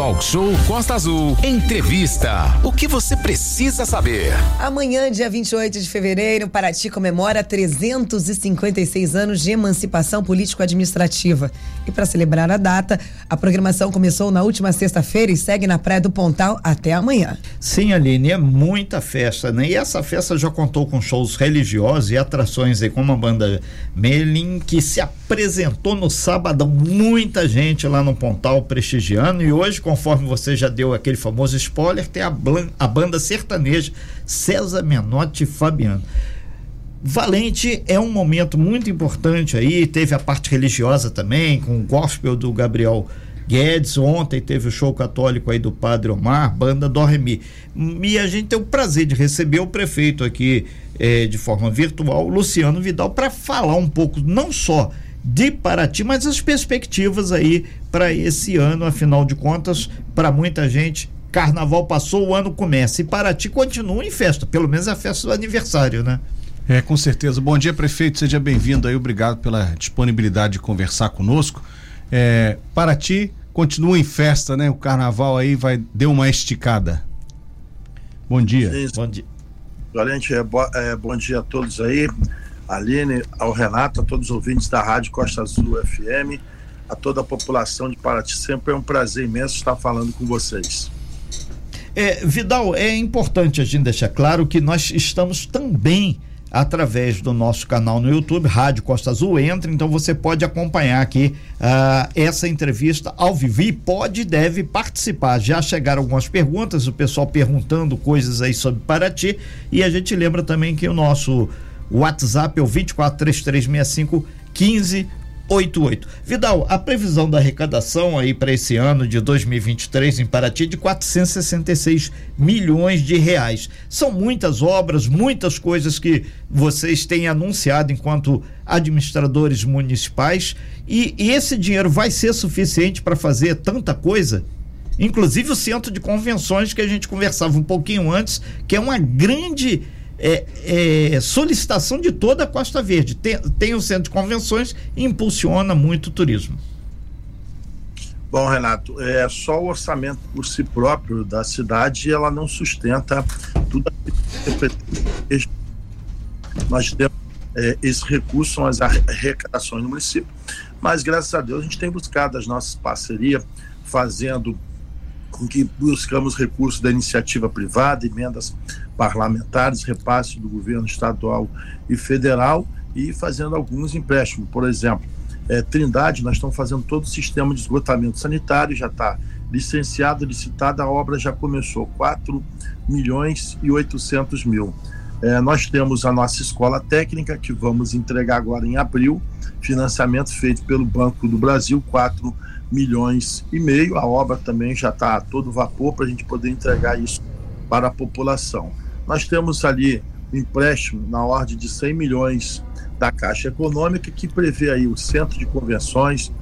Talk Show Costa Azul. Entrevista. O que você precisa saber? Amanhã, dia 28 de fevereiro, Paraty comemora 356 anos de emancipação político-administrativa. E para celebrar a data, a programação começou na última sexta-feira e segue na Praia do Pontal até amanhã. Sim, Aline, é muita festa, né? E essa festa já contou com shows religiosos e atrações aí, como a banda Melin, que se apresentou no sábado, muita gente lá no Pontal prestigiando. E hoje, conforme você já deu aquele famoso spoiler, tem a, a banda sertaneja César Menotti Fabiano. Valente é um momento muito importante aí, teve a parte religiosa também, com o gospel do Gabriel Guedes, ontem teve o show católico aí do Padre Omar, banda Doremi. E a gente tem o prazer de receber o prefeito aqui eh, de forma virtual, Luciano Vidal, para falar um pouco, não só de Paraty, mas as perspectivas aí para esse ano, afinal de contas, para muita gente, carnaval passou, o ano começa. E Paraty continua em festa, pelo menos a festa do aniversário, né? É, com certeza. Bom dia, prefeito. Seja bem-vindo aí. Obrigado pela disponibilidade de conversar conosco. É, Paraty continua em festa, né? O carnaval aí vai deu uma esticada. Bom dia. Sim, bom dia. Valente, é, bo, é, bom dia a todos aí. Aline, ao Renato, a todos os ouvintes da Rádio Costa Azul FM, a toda a população de Paraty. Sempre é um prazer imenso estar falando com vocês. É, Vidal, é importante a gente deixar claro que nós estamos também através do nosso canal no YouTube, Rádio Costa Azul. Entra, então você pode acompanhar aqui uh, essa entrevista ao vivo e pode e deve participar. Já chegaram algumas perguntas, o pessoal perguntando coisas aí sobre Paraty. E a gente lembra também que o nosso WhatsApp é o 243365 15 88. Vidal, a previsão da arrecadação aí para esse ano de 2023 em Paraty é de 466 milhões de reais. São muitas obras, muitas coisas que vocês têm anunciado enquanto administradores municipais e, e esse dinheiro vai ser suficiente para fazer tanta coisa? Inclusive o centro de convenções que a gente conversava um pouquinho antes, que é uma grande é, é, solicitação de toda a Costa Verde. Tem, tem o centro de convenções e impulsiona muito o turismo. Bom, Renato, é só o orçamento por si próprio da cidade ela não sustenta tudo que nós temos é, esse recurso são as arrecadações no município, mas graças a Deus a gente tem buscado as nossas parcerias, fazendo com que buscamos recursos da iniciativa privada, emendas parlamentares, repasse do governo estadual e federal e fazendo alguns empréstimos. Por exemplo, é, Trindade, nós estamos fazendo todo o sistema de esgotamento sanitário, já está licenciado, licitado, a obra já começou, 4 milhões e 800 mil. É, nós temos a nossa escola técnica, que vamos entregar agora em abril, financiamento feito pelo Banco do Brasil, 4 milhões e meio. A obra também já está a todo vapor para a gente poder entregar isso para a população. Nós temos ali um empréstimo na ordem de 100 milhões da Caixa Econômica, que prevê aí o centro de convenções,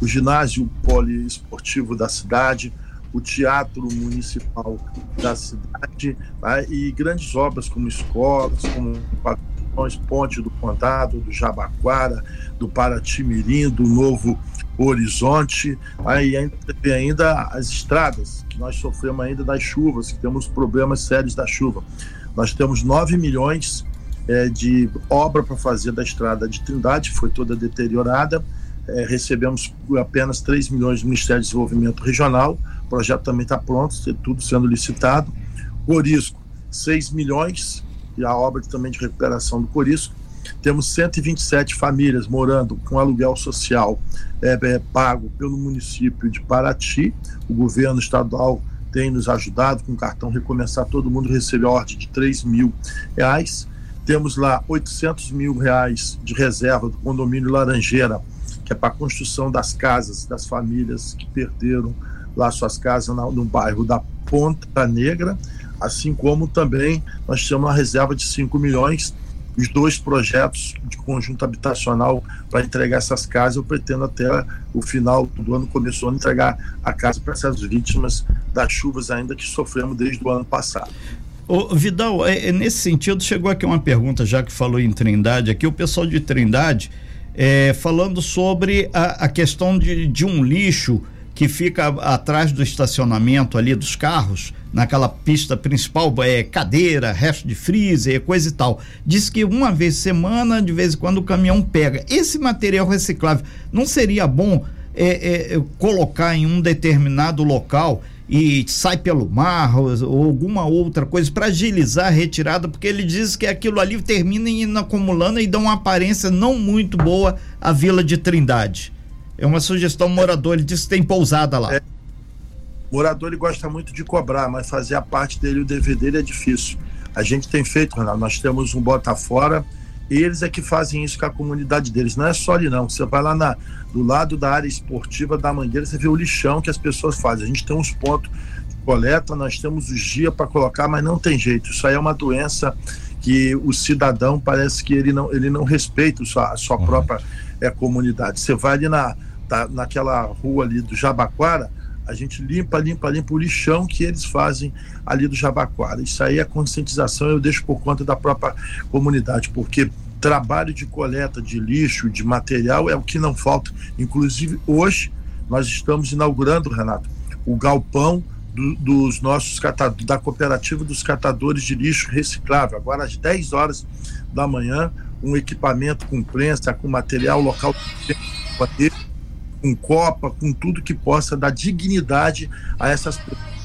o ginásio poliesportivo da cidade, o teatro municipal da cidade tá? e grandes obras como escolas, como Ponte do Condado, do Jabaquara, do Paratimirim, do Novo Horizonte, aí ainda tem ainda as estradas, que nós sofremos ainda das chuvas, que temos problemas sérios da chuva. Nós temos 9 milhões é, de obra para fazer da estrada de Trindade, foi toda deteriorada. É, recebemos apenas 3 milhões do Ministério de Desenvolvimento Regional. O projeto também está pronto, tudo sendo licitado. Corisco, 6 milhões, e a obra também de recuperação do Corisco. Temos 127 famílias morando com aluguel social é, é, pago pelo município de Paraty. O governo estadual tem nos ajudado com o cartão Recomeçar, todo mundo recebe a ordem de 3 mil reais. Temos lá 800 mil reais de reserva do condomínio Laranjeira, que é para a construção das casas das famílias que perderam lá suas casas no, bairro da Ponta Negra, assim como também nós temos uma reserva de 5 milhões os dois projetos de conjunto habitacional para entregar essas casas. Eu pretendo até o final do ano, começo ano, entregar a casa para essas vítimas das chuvas ainda que sofremos desde o ano passado. Ô, Vidal, é, é, nesse sentido, chegou aqui uma pergunta, já que falou em Trindade, aqui o pessoal de Trindade é, falando sobre a, a questão de, de um lixo que fica atrás do estacionamento ali dos carros, naquela pista principal, é cadeira, resto de freezer, coisa e tal. Diz que uma vez semana, de vez em quando, o caminhão pega. Esse material reciclável não seria bom é, é, colocar em um determinado local e sai pelo mar ou, ou alguma outra coisa para agilizar a retirada, porque ele diz que aquilo ali termina indo acumulando e dá uma aparência não muito boa à Vila de Trindade. É uma sugestão morador, ele disse que tem pousada lá. É. Morador ele gosta muito de cobrar, mas fazer a parte dele, o dever dele é difícil. A gente tem feito, Renato, nós temos um Bota Fora, eles é que fazem isso com a comunidade deles. Não é só ali, não. Você vai lá na, do lado da área esportiva da Mangueira, você vê o lixão que as pessoas fazem. A gente tem uns pontos de coleta, nós temos os dias para colocar, mas não tem jeito. Isso aí é uma doença que o cidadão parece que ele não, ele não respeita a sua, a sua uhum. própria é, comunidade. Você vai ali na, tá, naquela rua ali do Jabaquara, a gente limpa, limpa, limpa o lixão que eles fazem ali do Jabaquara. Isso aí é conscientização, eu deixo por conta da própria comunidade, porque trabalho de coleta de lixo, de material é o que não falta. Inclusive, hoje nós estamos inaugurando, Renato, o galpão do, dos nossos catadores, da cooperativa dos catadores de lixo reciclável. Agora, às 10 horas da manhã, um equipamento com prensa, com material local com copa, com tudo que possa dar dignidade a essas pessoas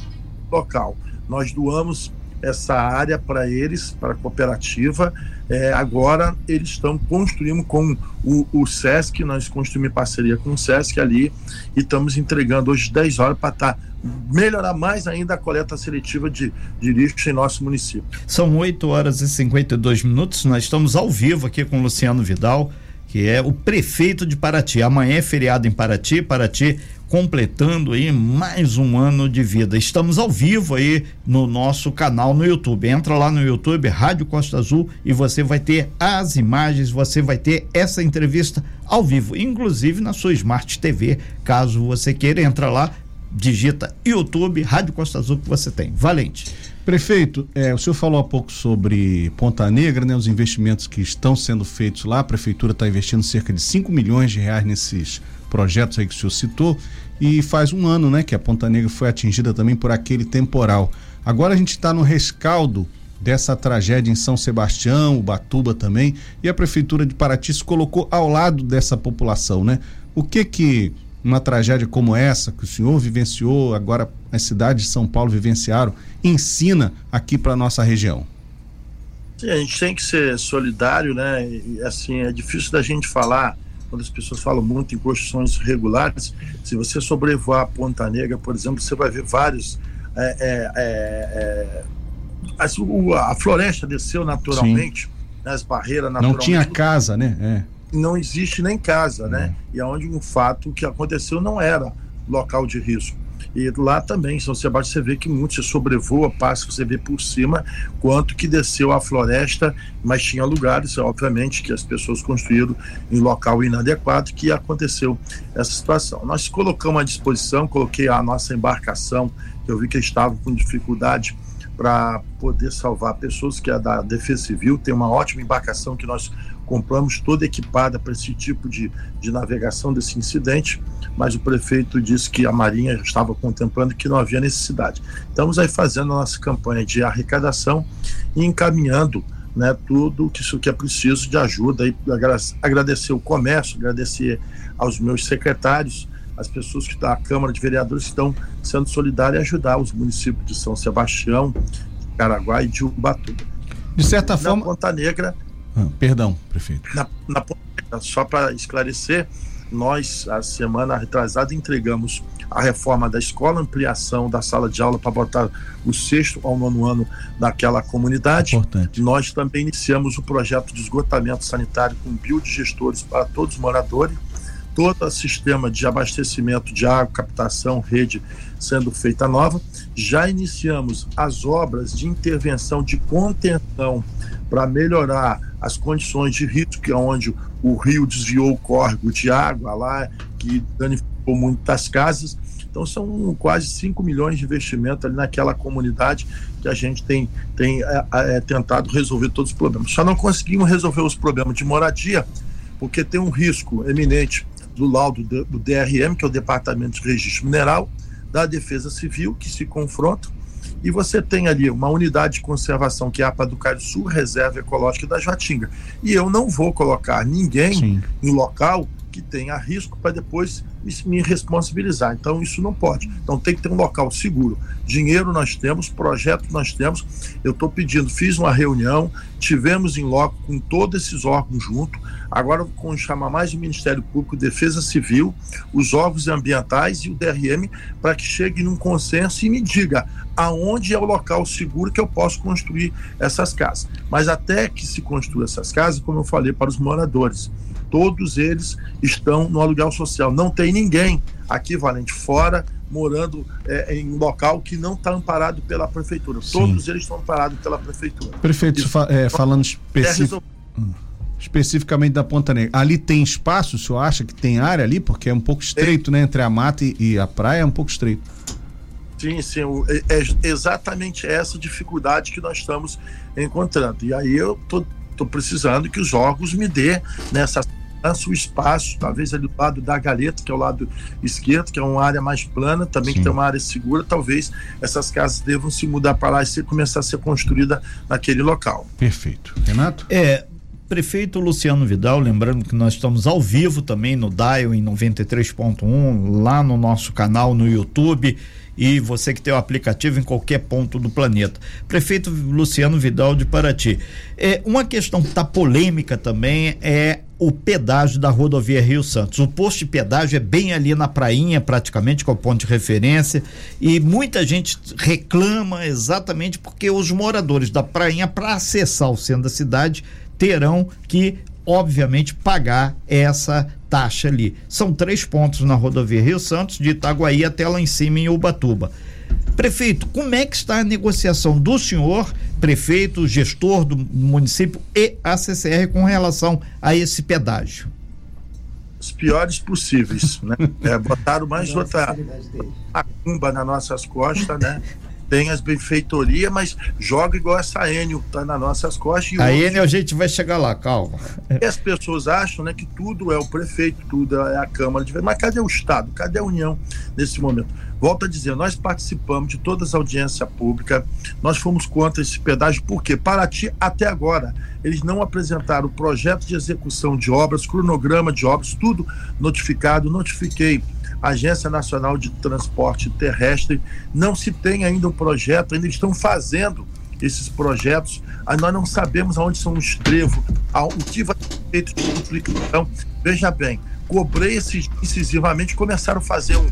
local. Nós doamos essa área para eles, para a cooperativa. É, agora eles estão construindo com o, o, SESC, nós construímos parceria com o SESC ali e estamos entregando hoje 10 horas para. Tá, melhorar mais ainda a coleta seletiva de, de lixo em nosso município. São 8 horas e 52 minutos. Nós estamos ao vivo aqui com o Luciano Vidal, que é o prefeito de Paraty. Amanhã é feriado em Paraty, Paraty completando aí mais um ano de vida. Estamos ao vivo aí no nosso canal no YouTube. Entra lá no YouTube, Rádio Costa Azul, e você vai ter as imagens, você vai ter essa entrevista ao vivo, inclusive na sua Smart TV, caso você queira, entra lá, digita YouTube, Rádio Costa Azul que você tem. Valente. Prefeito, é, o senhor falou há pouco sobre Ponta Negra, né, os investimentos que estão sendo feitos lá. A prefeitura está investindo cerca de 5 milhões de reais nesses projetos aí que o senhor citou. E faz um ano né, que a Ponta Negra foi atingida também por aquele temporal. Agora a gente está no rescaldo dessa tragédia em São Sebastião, Ubatuba também, e a prefeitura de Paraty se colocou ao lado dessa população, né? O que que uma tragédia como essa que o senhor vivenciou, agora as cidades de São Paulo vivenciaram, ensina aqui para nossa região? Sim, a gente tem que ser solidário, né? E, assim, é difícil da gente falar quando as pessoas falam muito em construções regulares. Se você sobrevoar a Ponta Negra, por exemplo, você vai ver vários. É, é, é, é a, a, floresta desceu naturalmente, né, as barreiras naturalmente. Não tinha casa, né? É não existe nem casa, né? É. E aonde um fato que aconteceu não era local de risco. E lá também, em São Sebastião, você vê que muito se sobrevoa, passa, você vê por cima quanto que desceu a floresta, mas tinha lugares, obviamente, que as pessoas construíram em local inadequado que aconteceu essa situação. Nós colocamos à disposição, coloquei a nossa embarcação, que eu vi que estava com dificuldade para poder salvar pessoas, que é da Defesa Civil, tem uma ótima embarcação que nós compramos toda equipada para esse tipo de, de navegação desse incidente, mas o prefeito disse que a Marinha estava contemplando que não havia necessidade. Estamos aí fazendo a nossa campanha de arrecadação e encaminhando né, tudo que isso que é preciso de ajuda e agradecer o comércio, agradecer aos meus secretários, as pessoas que da Câmara de Vereadores estão sendo solidárias e ajudar os municípios de São Sebastião, de Caraguá e de Ubatuba. De certa forma, Ponta Negra ah, perdão, prefeito. Na, na só para esclarecer, nós, a semana retrasada, entregamos a reforma da escola, ampliação da sala de aula para botar o sexto ao nono ano naquela comunidade. Importante. Nós também iniciamos o projeto de esgotamento sanitário com biodigestores para todos os moradores. Todo o sistema de abastecimento de água, captação, rede sendo feita nova. Já iniciamos as obras de intervenção de contenção para melhorar as condições de risco, que é onde o rio desviou o córrego de água lá, que danificou muitas casas. Então são quase 5 milhões de investimento ali naquela comunidade que a gente tem, tem é, é, tentado resolver todos os problemas. Só não conseguimos resolver os problemas de moradia, porque tem um risco eminente do laudo do DRM, que é o Departamento de Registro Mineral, da Defesa Civil, que se confrontam, e você tem ali uma unidade de conservação que é a Paducário Sul, Reserva Ecológica da Jatinga. E eu não vou colocar ninguém Sim. em local que tenha risco para depois me responsabilizar. Então, isso não pode. Então, tem que ter um local seguro. Dinheiro nós temos, projeto nós temos. Eu estou pedindo, fiz uma reunião, tivemos em loco com todos esses órgãos junto. Agora, com chamar mais o Ministério Público, Defesa Civil, os órgãos ambientais e o DRM, para que chegue num consenso e me diga aonde é o local seguro que eu posso construir essas casas. Mas até que se construa essas casas, como eu falei para os moradores, todos eles estão no aluguel social. Não tem ninguém aqui, Valente, fora, morando é, em um local que não está amparado pela prefeitura. Sim. Todos eles estão amparados pela prefeitura. Prefeito, fa é, falando específico, hum, especificamente da Ponta Negra, ali tem espaço? O senhor acha que tem área ali? Porque é um pouco estreito, tem. né? Entre a mata e, e a praia é um pouco estreito. Sim, sim, é, é exatamente essa dificuldade que nós estamos encontrando. E aí eu tô, tô precisando que os órgãos me dê nessa o espaço, talvez ali do lado da galeta, que é o lado esquerdo, que é uma área mais plana, também Sim. que tem uma área segura, talvez essas casas devam se mudar para lá e se, começar a ser construída naquele local. Perfeito. Renato? É, prefeito Luciano Vidal, lembrando que nós estamos ao vivo também no Dial em 93.1, lá no nosso canal no YouTube e você que tem o aplicativo em qualquer ponto do planeta. Prefeito Luciano Vidal de Paraty. É, uma questão que está polêmica também é o pedágio da rodovia Rio Santos. O posto de pedágio é bem ali na prainha, praticamente, com o ponto de referência, e muita gente reclama exatamente porque os moradores da prainha, para acessar o centro da cidade, terão que obviamente, pagar essa taxa ali. São três pontos na rodovia Rio Santos, de Itaguaí até lá em cima em Ubatuba. Prefeito, como é que está a negociação do senhor, prefeito, gestor do município e a CCR com relação a esse pedágio? Os piores possíveis, né? É, botaram mais outra macumba nas nossas costas, né? tem as benfeitorias, mas joga igual essa Enio, tá nas nossas costas. a Enio a gente vai chegar lá, calma. E as pessoas acham né, que tudo é o prefeito, tudo é a Câmara de Mas cadê o Estado? Cadê a União nesse momento? Volto a dizer, nós participamos de todas as audiências públicas, nós fomos contra esse pedágio, porque Paraty, até agora, eles não apresentaram o projeto de execução de obras, cronograma de obras, tudo notificado, notifiquei Agência Nacional de Transporte Terrestre, não se tem ainda um projeto, ainda estão fazendo esses projetos, nós não sabemos aonde são os trevos, o que vai ser feito de duplicação. Veja bem, cobrei esses incisivamente, começaram a fazer um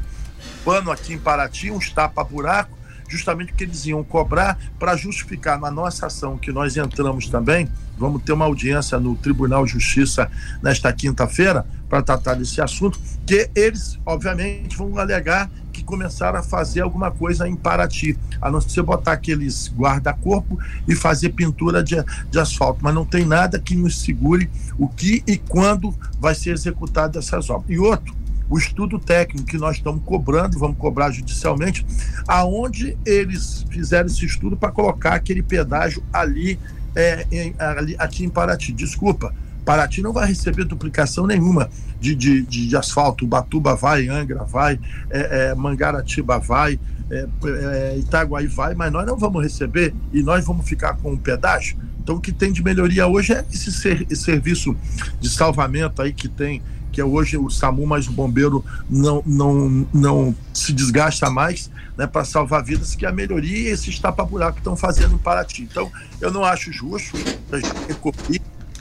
pano aqui em Paraty, uns tapa-buraco, justamente porque eles iam cobrar para justificar na nossa ação que nós entramos também. Vamos ter uma audiência no Tribunal de Justiça nesta quinta-feira para tratar desse assunto, que eles, obviamente, vão alegar que começaram a fazer alguma coisa em Paraty, a não ser botar aqueles guarda-corpo e fazer pintura de, de asfalto, mas não tem nada que nos segure o que e quando vai ser executado essas obras. E outro, o estudo técnico que nós estamos cobrando, vamos cobrar judicialmente, aonde eles fizeram esse estudo para colocar aquele pedágio ali, é, em, ali, aqui em Paraty. Desculpa, Paraty não vai receber duplicação nenhuma de, de, de, de asfalto. Batuba vai, Angra vai, é, é, Mangaratiba vai, é, é, Itaguaí vai, mas nós não vamos receber e nós vamos ficar com o pedágio. Então, o que tem de melhoria hoje é esse, ser, esse serviço de salvamento aí que tem que é hoje o SAMU mais o bombeiro não, não, não se desgasta mais né, para salvar vidas, que é a melhoria e esses tapa-buraco que estão fazendo em Paraty. Então, eu não acho justo,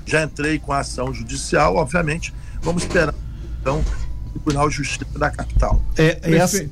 já entrei com a ação judicial, obviamente, vamos esperar então o Tribunal de Justiça da capital. É, essa,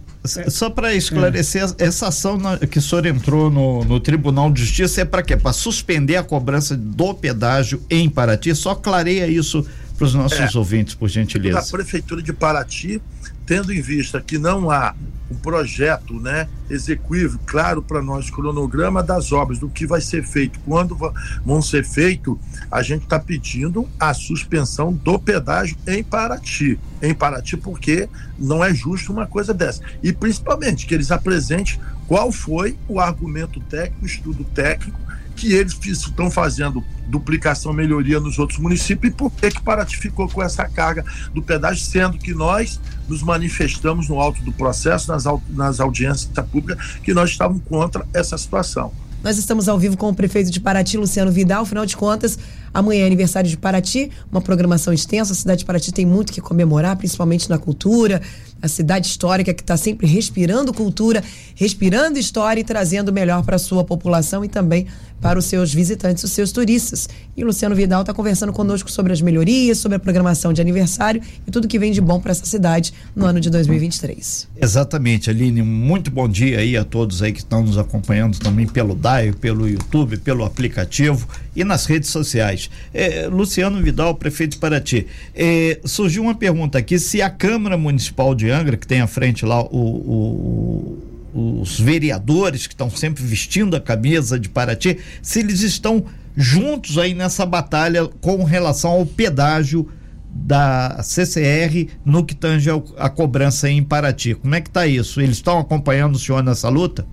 só para esclarecer, é. essa ação que o senhor entrou no, no Tribunal de Justiça é para quê? Para suspender a cobrança do pedágio em Paraty? Só clareia isso para os nossos é, ouvintes, por gentileza. A Prefeitura de Paraty, tendo em vista que não há um projeto né, execuível, claro para nós, cronograma das obras, do que vai ser feito, quando vão ser feito, a gente está pedindo a suspensão do pedágio em Paraty. Em Paraty, porque não é justo uma coisa dessa. E principalmente que eles apresentem qual foi o argumento técnico, o estudo técnico que eles estão fazendo duplicação, melhoria nos outros municípios e por que que Paraty ficou com essa carga do pedágio, sendo que nós nos manifestamos no alto do processo, nas, nas audiências públicas, que nós estávamos contra essa situação. Nós estamos ao vivo com o prefeito de Paraty, Luciano Vidal. Afinal de contas, amanhã é aniversário de Paraty, uma programação extensa. A cidade de Paraty tem muito que comemorar, principalmente na cultura, a cidade histórica que está sempre respirando cultura, respirando história e trazendo melhor para a sua população e também para os seus visitantes, os seus turistas. E o Luciano Vidal está conversando conosco sobre as melhorias, sobre a programação de aniversário e tudo que vem de bom para essa cidade no ano de 2023. Exatamente, Aline. Muito bom dia aí a todos aí que estão nos acompanhando também pelo DAI, pelo YouTube, pelo aplicativo e nas redes sociais. É, Luciano Vidal, prefeito de Paraty. É, surgiu uma pergunta aqui: se a Câmara Municipal de Angra, que tem à frente lá o, o os vereadores que estão sempre vestindo a camisa de Paraty, se eles estão juntos aí nessa batalha com relação ao pedágio da CCR no que tange a cobrança em Paraty. Como é que está isso? Eles estão acompanhando o senhor nessa luta?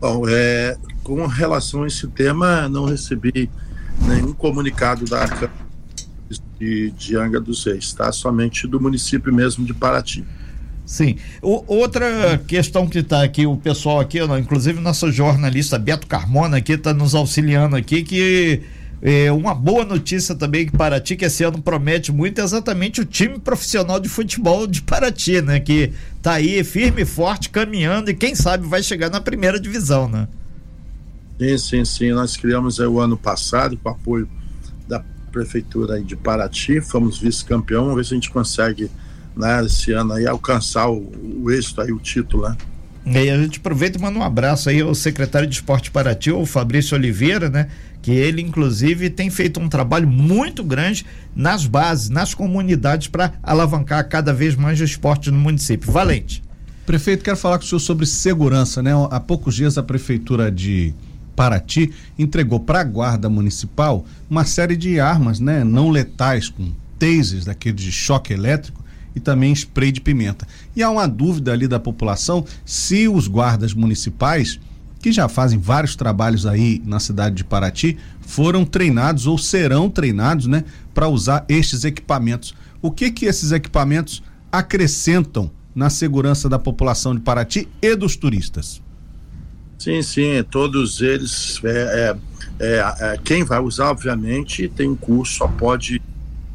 Bom, é, com relação a esse tema, não recebi nenhum comunicado da de, de Anga dos Reis, tá? Somente do município mesmo de Paraty. Sim. O, outra questão que está aqui, o pessoal aqui, inclusive nosso jornalista Beto Carmona aqui está nos auxiliando aqui, que é, uma boa notícia também que Paraty, que esse ano promete muito, é exatamente o time profissional de futebol de Paraty, né? Que está aí firme e forte, caminhando e quem sabe vai chegar na primeira divisão, né? Sim, sim, sim. Nós criamos o ano passado com apoio da prefeitura de Paraty, fomos vice-campeão, vamos ver se a gente consegue né, esse ano aí alcançar o, o êxito aí, o título, né? E aí a gente aproveita e manda um abraço aí ao secretário de esporte Paraty, o Fabrício Oliveira, né? Que ele, inclusive, tem feito um trabalho muito grande nas bases, nas comunidades, para alavancar cada vez mais o esporte no município. Valente. Prefeito, quero falar com o senhor sobre segurança, né? Há poucos dias a prefeitura de Paraty entregou para a guarda municipal uma série de armas, né? Não letais, com tasers, daqueles de choque elétrico, e também spray de pimenta. E há uma dúvida ali da população se os guardas municipais, que já fazem vários trabalhos aí na cidade de Paraty, foram treinados ou serão treinados, né, para usar estes equipamentos. O que que esses equipamentos acrescentam na segurança da população de Paraty e dos turistas? Sim, sim, todos eles. É, é, é, é quem vai usar, obviamente, tem um curso, só pode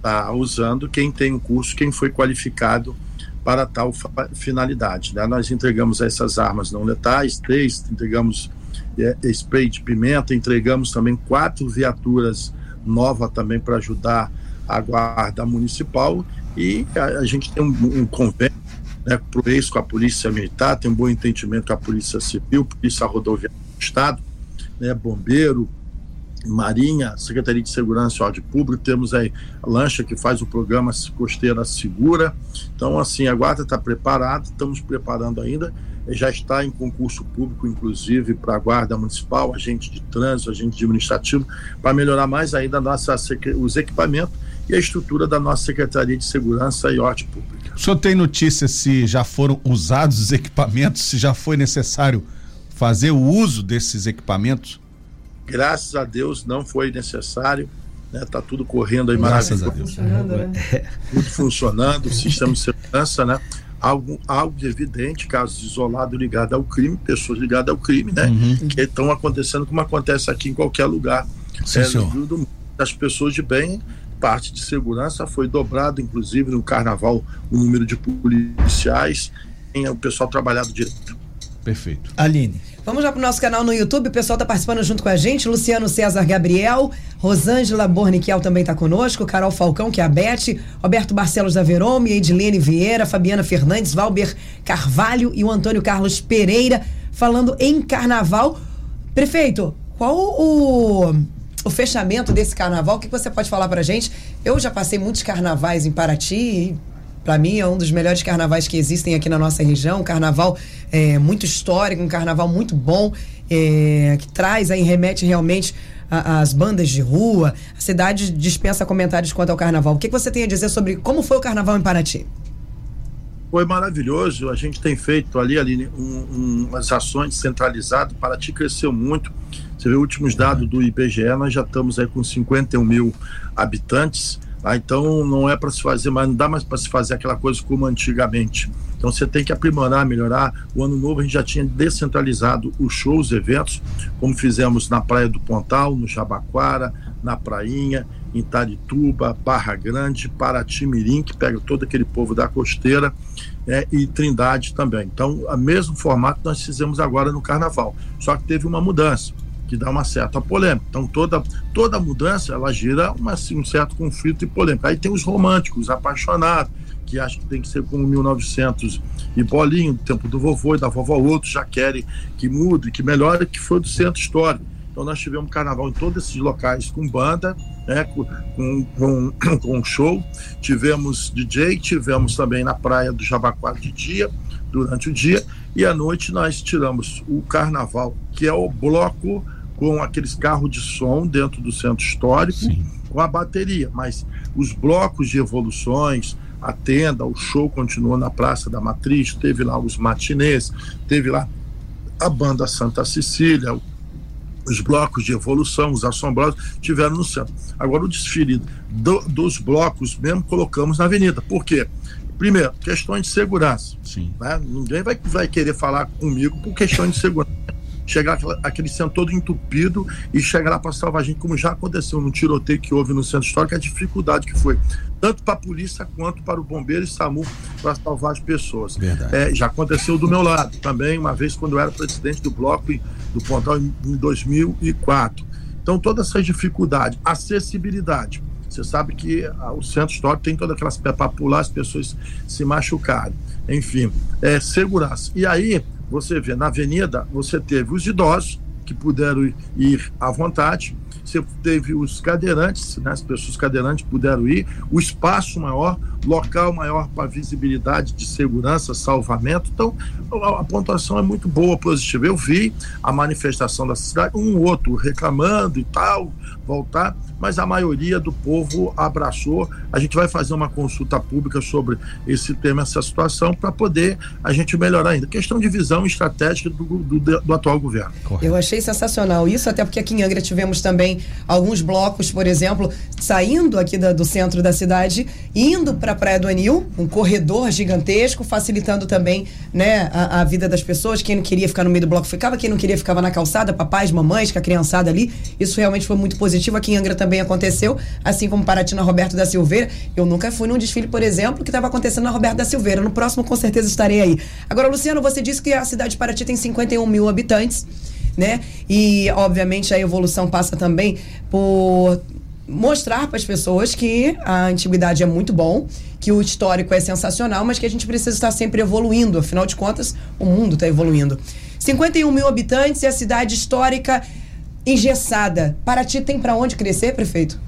está usando quem tem um curso, quem foi qualificado para tal finalidade. Né? Nós entregamos essas armas não letais, três, entregamos é, spray de pimenta, entregamos também quatro viaturas novas também para ajudar a guarda municipal e a, a gente tem um, um convênio né, por isso com a polícia militar, tem um bom entendimento com a polícia civil, polícia rodoviária do estado, né, bombeiro, Marinha, Secretaria de Segurança e Ordem Pública, temos aí a lancha que faz o programa Costeira Segura. Então, assim, a guarda está preparada, estamos preparando ainda, já está em concurso público, inclusive, para a Guarda Municipal, agente de trânsito, agente administrativo, para melhorar mais ainda nossa, os equipamentos e a estrutura da nossa Secretaria de Segurança e Ordem Pública. O senhor tem notícia se já foram usados os equipamentos, se já foi necessário fazer o uso desses equipamentos? Graças a Deus não foi necessário. Né? Tá tudo correndo aí Graças maravilhoso. Funcionando, né? Tudo funcionando, sistema de segurança, né? Algo, algo evidente, casos isolados ligados ao crime, pessoas ligadas ao crime, né? Uhum. Que estão acontecendo como acontece aqui em qualquer lugar. Sim, é, das pessoas de bem, parte de segurança foi dobrado, inclusive no carnaval, o número de policiais, tem o pessoal trabalhado direito. Perfeito. Aline. Vamos já para o nosso canal no YouTube, o pessoal está participando junto com a gente. Luciano César Gabriel, Rosângela Borniquel também está conosco, Carol Falcão, que é a Beth, Roberto Barcelos da Verome, Edilene Vieira, Fabiana Fernandes, Valber Carvalho e o Antônio Carlos Pereira, falando em carnaval. Prefeito, qual o, o fechamento desse carnaval? O que você pode falar para a gente? Eu já passei muitos carnavais em Paraty para mim é um dos melhores carnavais que existem aqui na nossa região. Um carnaval é, muito histórico, um carnaval muito bom, é, que traz aí, remete realmente às bandas de rua. A cidade dispensa comentários quanto ao carnaval. O que, que você tem a dizer sobre como foi o carnaval em Paraty? Foi maravilhoso. A gente tem feito ali, ali um, um, umas ações centralizadas. Paraty cresceu muito. Você vê os últimos dados do IBGE, nós já estamos aí com 51 mil habitantes. Ah, então não é para se fazer, mas não dá mais para se fazer aquela coisa como antigamente. Então você tem que aprimorar, melhorar. O ano novo a gente já tinha descentralizado os shows, eventos, como fizemos na Praia do Pontal, no Jabaquara, na Prainha, em Tarituba, Barra Grande, Paraty-Mirim, que pega todo aquele povo da costeira, é, e Trindade também. Então, o mesmo formato nós fizemos agora no Carnaval, só que teve uma mudança que dá uma certa polêmica. Então toda toda mudança ela gira uma, um certo conflito e polêmica. Aí tem os românticos, apaixonados, que acham que tem que ser como 1900 e bolinho, do tempo do vovô e da vovó, outros já querem que mude, que melhore, que foi do centro histórico. Então nós tivemos carnaval em todos esses locais com banda, né, com, com, com show, tivemos DJ, tivemos também na praia do Jabaquara de dia, durante o dia, e à noite nós tiramos o carnaval, que é o bloco com aqueles carros de som dentro do centro histórico, Sim. com a bateria, mas os blocos de evoluções, a tenda, o show continuou na Praça da Matriz, teve lá os matinês, teve lá a banda Santa Cecília, os blocos de evolução, os assombrosos, tiveram no centro. Agora, o desfile do, dos blocos mesmo colocamos na avenida. Por quê? Primeiro, questões de segurança. Sim. Né? Ninguém vai, vai querer falar comigo por questões de segurança chegar aquele centro todo entupido e chegar lá para salvar a gente, como já aconteceu no tiroteio que houve no centro histórico, a dificuldade que foi, tanto para a polícia quanto para o bombeiro e SAMU, para salvar as pessoas. É, já aconteceu do meu lado também, uma vez quando eu era presidente do bloco do Pontal em, em 2004. Então, todas essas dificuldades, acessibilidade. Você sabe que ah, o centro histórico tem todas aquelas para pular as pessoas se machucarem. Enfim, é segurança. E aí, você vê na avenida, você teve os idosos que puderam ir à vontade, você teve os cadeirantes, né, as pessoas cadeirantes puderam ir, o espaço maior, local maior para visibilidade de segurança, salvamento. Então, a, a, pontuação é muito boa, positiva. Eu vi a manifestação da cidade, um outro reclamando e tal, voltar, mas a maioria do povo abraçou. A gente vai fazer uma consulta pública sobre esse tema, essa situação, para poder a gente melhorar ainda. Questão de visão estratégica do, do, do atual governo. Eu achei sensacional isso, até porque aqui em Angra tivemos também alguns blocos, por exemplo, saindo aqui da, do centro da cidade, indo para a Praia do Anil, um corredor gigantesco, facilitando também né, a, a, vida das pessoas. Quem não queria ficar no meio do bloco ficava, quem não queria ficava na calçada, papais, mamães, com a criançada ali. Isso realmente foi muito positivo. Aqui em Angra também aconteceu, assim como Paratina Roberto da Silveira. Eu nunca fui num desfile, por exemplo, que estava acontecendo na Roberto da Silveira. No próximo, com certeza, estarei aí. Agora, Luciano, você disse que a cidade de Paraty tem 51 mil habitantes né? E, obviamente, a evolução passa também por mostrar para as pessoas que a antiguidade é muito bom, que o histórico é sensacional, mas que a gente precisa estar sempre evoluindo. Afinal de contas, o mundo está evoluindo. 51 mil habitantes e a cidade histórica engessada. Paraty tem para onde crescer, prefeito?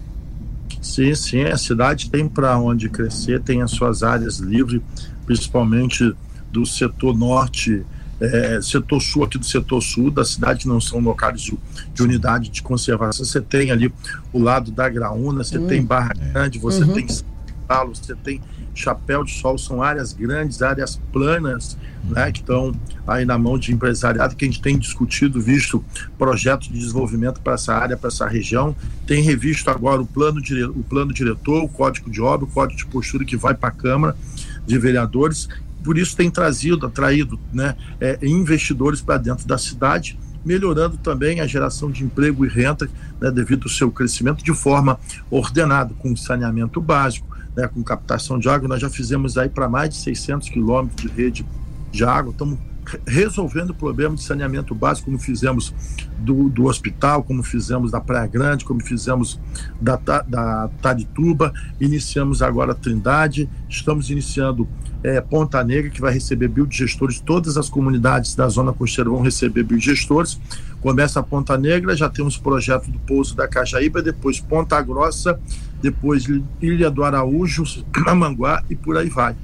Sim, sim, a cidade tem para onde crescer, tem as suas áreas livres, principalmente do setor norte é, setor sul, aqui do setor sul da cidade, não são locais de, de unidade de conservação. Você tem ali o lado da Graúna, você hum, tem Barra é. Grande, você uhum. tem Salo, você tem Chapéu de Sol, são áreas grandes, áreas planas. Né, que estão aí na mão de empresariado, que a gente tem discutido, visto projetos de desenvolvimento para essa área, para essa região, tem revisto agora o plano, dire... o plano diretor, o código de obra, o código de postura que vai para a Câmara de Vereadores, por isso tem trazido, atraído né, é, investidores para dentro da cidade, melhorando também a geração de emprego e renta né, devido ao seu crescimento de forma ordenada, com saneamento básico, né, com captação de água. Nós já fizemos aí para mais de 600 quilômetros de rede de água, estamos resolvendo o problema de saneamento básico, como fizemos do, do hospital, como fizemos da Praia Grande, como fizemos da, da iniciamos agora a Trindade, estamos iniciando é, Ponta Negra, que vai receber biodigestores, todas as comunidades da zona costeira vão receber biodigestores. Começa a Ponta Negra, já temos projeto do Pouso da Cajaíba, depois Ponta Grossa, depois Ilha do Araújo, Amanguá e por aí vai.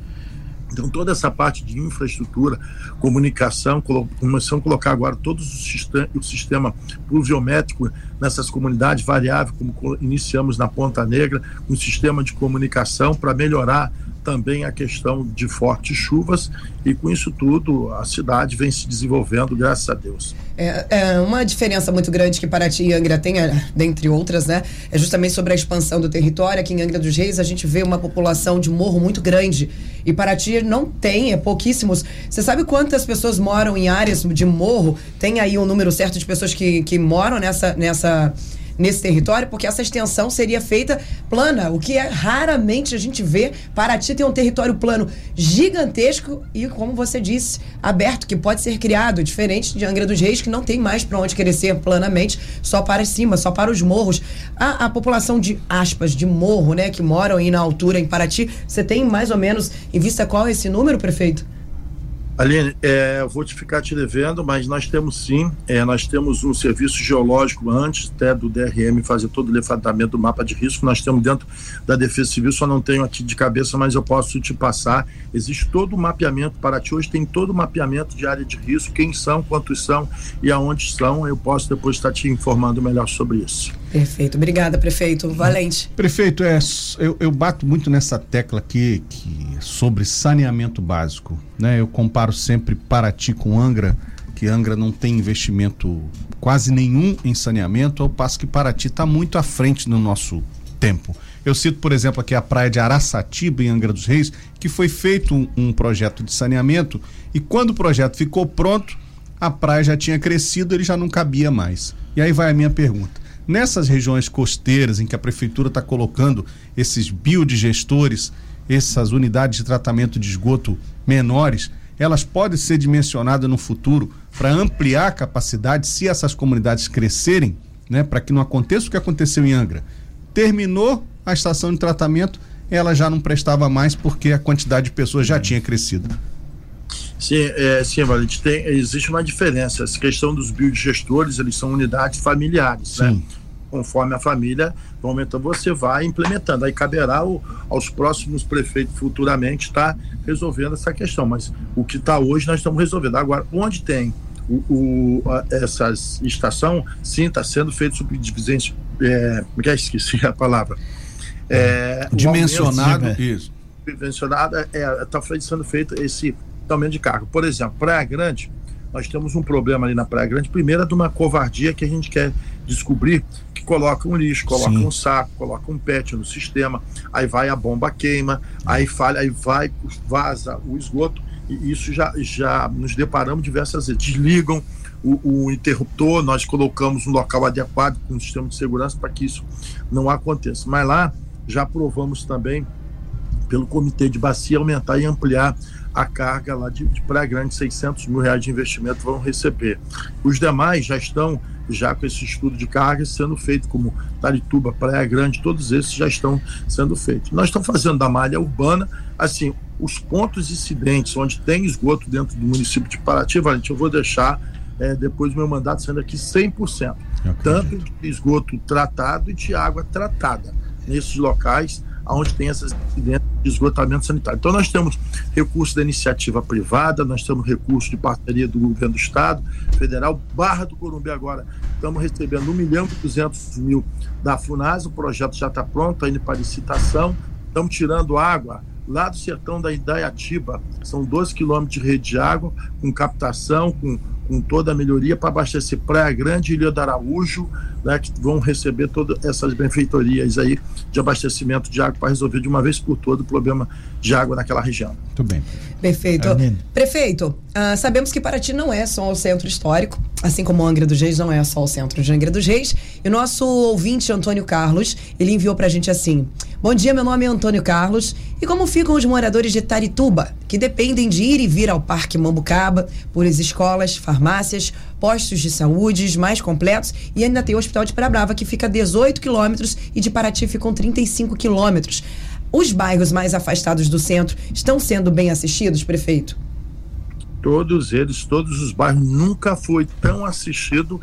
Então, toda essa parte de infraestrutura, comunicação, começamos a colocar agora todo o sistema pluviométrico nessas comunidades variável, como iniciamos na Ponta Negra, um sistema de comunicação para melhorar também a questão de fortes chuvas e com isso tudo a cidade vem se desenvolvendo, graças a Deus. É, é, uma diferença muito grande que Paraty e Angra tem, é, dentre outras, né? É justamente sobre a expansão do território. Aqui em Angra dos Reis, a gente vê uma população de morro muito grande. E Paraty não tem, é pouquíssimos. Você sabe quantas pessoas moram em áreas de morro? Tem aí um número certo de pessoas que, que moram nessa. nessa nesse território, porque essa extensão seria feita plana, o que é raramente a gente vê. Paraty tem um território plano gigantesco e, como você disse, aberto, que pode ser criado, diferente de Angra dos Reis, que não tem mais para onde crescer planamente, só para cima, só para os morros. A, a população de aspas, de morro, né, que moram aí na altura em Paraty, você tem mais ou menos em vista qual é esse número, prefeito? Aline, é, eu vou te ficar te devendo, mas nós temos sim, é, nós temos um serviço geológico antes até do DRM fazer todo o levantamento do mapa de risco, nós temos dentro da Defesa Civil, só não tenho aqui de cabeça, mas eu posso te passar. Existe todo o mapeamento, para ti hoje tem todo o mapeamento de área de risco, quem são, quantos são e aonde são, eu posso depois estar te informando melhor sobre isso. Perfeito, obrigada, prefeito. Valente. Prefeito, é, eu, eu bato muito nessa tecla aqui que, sobre saneamento básico. Né? Eu comparo sempre Paraty com Angra, que Angra não tem investimento quase nenhum em saneamento, ao passo que Paraty está muito à frente no nosso tempo. Eu cito, por exemplo, aqui a praia de Araçatiba, em Angra dos Reis, que foi feito um, um projeto de saneamento e quando o projeto ficou pronto, a praia já tinha crescido, ele já não cabia mais. E aí vai a minha pergunta Nessas regiões costeiras em que a prefeitura está colocando esses biodigestores, essas unidades de tratamento de esgoto menores, elas podem ser dimensionadas no futuro para ampliar a capacidade se essas comunidades crescerem, né, para que não aconteça o que aconteceu em Angra. Terminou a estação de tratamento, ela já não prestava mais porque a quantidade de pessoas já tinha crescido. Sim, é, sim, Valente, tem, existe uma diferença. Essa questão dos biodigestores, eles são unidades familiares, né? sim. né? Conforme a família vai aumentando, você vai implementando. Aí caberá o, aos próximos prefeitos futuramente estar tá resolvendo essa questão. Mas o que está hoje nós estamos resolvendo. Agora, onde tem o, o, essa estação, sim, está sendo feito subdivisões. É, é, esqueci a palavra. É, Dimensionado, aumento, isso. Dimensionado, está é, sendo feito esse aumento de carga. Por exemplo, Praia Grande, nós temos um problema ali na Praia Grande. Primeiro é de uma covardia que a gente quer descobrir, que coloca um lixo, coloca Sim. um saco, coloca um pet no sistema, aí vai a bomba queima, aí falha, aí vai, vaza o esgoto, e isso já, já nos deparamos diversas vezes. Desligam o, o interruptor, nós colocamos um local adequado com um sistema de segurança para que isso não aconteça. Mas lá já provamos também pelo comitê de bacia aumentar e ampliar a carga lá de, de Praia Grande, 600 mil reais de investimento vão receber. Os demais já estão já com esse estudo de carga sendo feito, como Tarituba, Praia Grande, todos esses já estão sendo feitos. Nós estamos fazendo da malha urbana, assim, os pontos incidentes onde tem esgoto dentro do município de Paraty, Valente, eu vou deixar é, depois do meu mandato sendo aqui 100%, tanto de esgoto tratado e de água tratada nesses locais onde tem essas incidências de esgotamento sanitário. Então, nós temos recurso da iniciativa privada, nós temos recurso de parceria do governo do Estado, federal, Barra do Corumbé agora, estamos recebendo 1 milhão e 200 mil da FUNAS, o projeto já está pronto, está indo para licitação, estamos tirando água lá do sertão da Idaiatiba, são 12 quilômetros de rede de água, com captação, com com toda a melhoria para abastecer Praia Grande e Ilha do Araújo, né, que vão receber todas essas benfeitorias aí de abastecimento de água para resolver de uma vez por todas o problema de água naquela região. Muito bem. Perfeito. Prefeito, uh, sabemos que Paraty não é só o centro histórico, assim como Angra dos Reis não é só o centro de Angra dos Reis. E o nosso ouvinte, Antônio Carlos, ele enviou para a gente assim: Bom dia, meu nome é Antônio Carlos. E como ficam os moradores de Tarituba, que dependem de ir e vir ao Parque Mambucaba por as escolas, farmácias, postos de saúde mais completos e ainda tem o Hospital de Parabrava, que fica a 18 quilômetros e de Paraty ficam 35 quilômetros. Os bairros mais afastados do centro estão sendo bem assistidos, prefeito? Todos eles, todos os bairros, nunca foi tão assistido.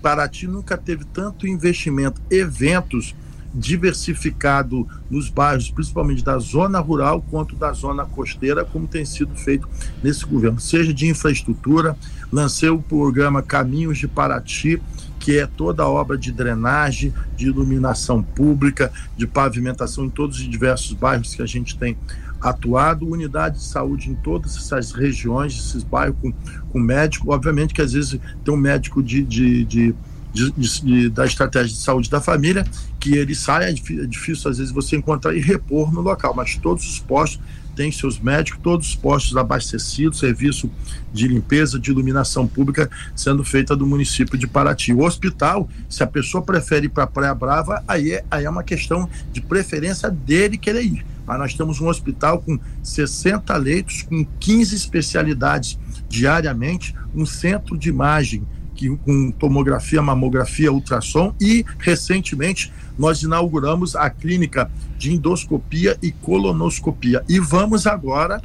Paraty nunca teve tanto investimento, eventos diversificado nos bairros, principalmente da zona rural quanto da zona costeira, como tem sido feito nesse governo, seja de infraestrutura, lancei o programa Caminhos de Paraty, que é toda a obra de drenagem, de iluminação pública, de pavimentação em todos os diversos bairros que a gente tem atuado, unidade de saúde em todas essas regiões, esses bairros com, com médico. Obviamente que às vezes tem um médico de, de, de de, de, da estratégia de saúde da família, que ele sai, é difícil, é difícil, às vezes você encontrar e repor no local, mas todos os postos têm seus médicos, todos os postos abastecidos, serviço de limpeza, de iluminação pública sendo feita do município de Paraty. O hospital, se a pessoa prefere ir para Praia Brava, aí é, aí é uma questão de preferência dele querer ir. Mas nós temos um hospital com 60 leitos, com 15 especialidades diariamente, um centro de imagem que, com tomografia, mamografia, ultrassom e recentemente nós inauguramos a clínica de endoscopia e colonoscopia. E vamos agora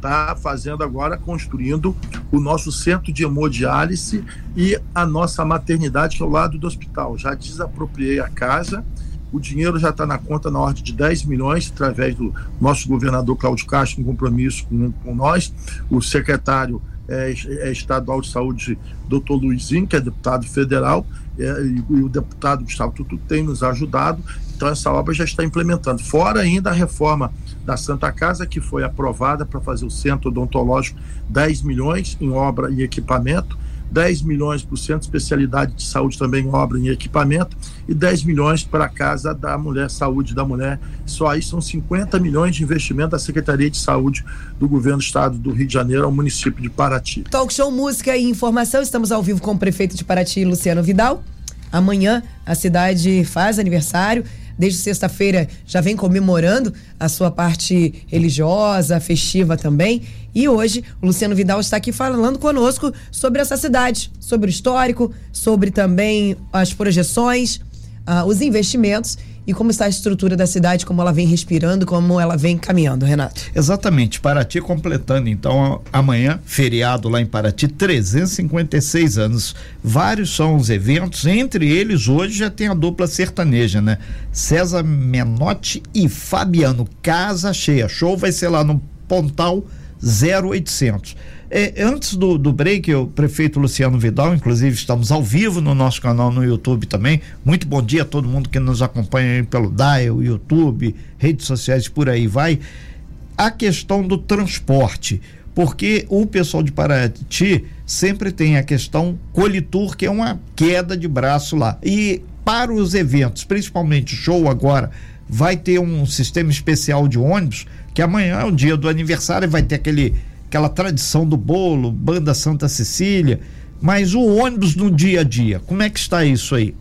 tá fazendo agora construindo o nosso centro de hemodiálise e a nossa maternidade que é ao lado do hospital. Já desapropriei a casa, o dinheiro já está na conta na ordem de 10 milhões, através do nosso governador Cláudio Castro, um compromisso com, com nós, o secretário é, é estadual de saúde, doutor Luizinho, que é deputado federal, é, e, e, o deputado Gustavo Tutu tem nos ajudado. Então, essa obra já está implementando. Fora ainda a reforma da Santa Casa, que foi aprovada para fazer o centro odontológico, 10 milhões em obra e equipamento 10 milhões para o Centro de Especialidade de Saúde também obra em equipamento e 10 milhões para a Casa da Mulher, Saúde da Mulher. Só aí são 50 milhões de investimento da Secretaria de Saúde do Governo do Estado do Rio de Janeiro ao município de Paraty. Talk show, música e informação. Estamos ao vivo com o prefeito de Paraty, Luciano Vidal. Amanhã a cidade faz aniversário desde sexta-feira já vem comemorando a sua parte religiosa, festiva também. E hoje o Luciano Vidal está aqui falando conosco sobre essa cidade, sobre o histórico, sobre também as projeções, uh, os investimentos e como está a estrutura da cidade, como ela vem respirando, como ela vem caminhando, Renato. Exatamente, Paraty completando então amanhã, feriado lá em Paraty, 356 anos. Vários são os eventos, entre eles hoje já tem a dupla sertaneja, né? César Menotti e Fabiano, casa cheia. Show vai ser lá no Pontal 0800. É, antes do, do break, o prefeito Luciano Vidal, inclusive estamos ao vivo no nosso canal no YouTube também. Muito bom dia a todo mundo que nos acompanha pelo Dial, YouTube, redes sociais por aí vai. A questão do transporte, porque o pessoal de Paraty sempre tem a questão Colitur, que é uma queda de braço lá. E para os eventos, principalmente show agora, vai ter um sistema especial de ônibus, que amanhã é o dia do aniversário e vai ter aquele aquela tradição do bolo, banda Santa Cecília, mas o ônibus no dia a dia, como é que está isso aí?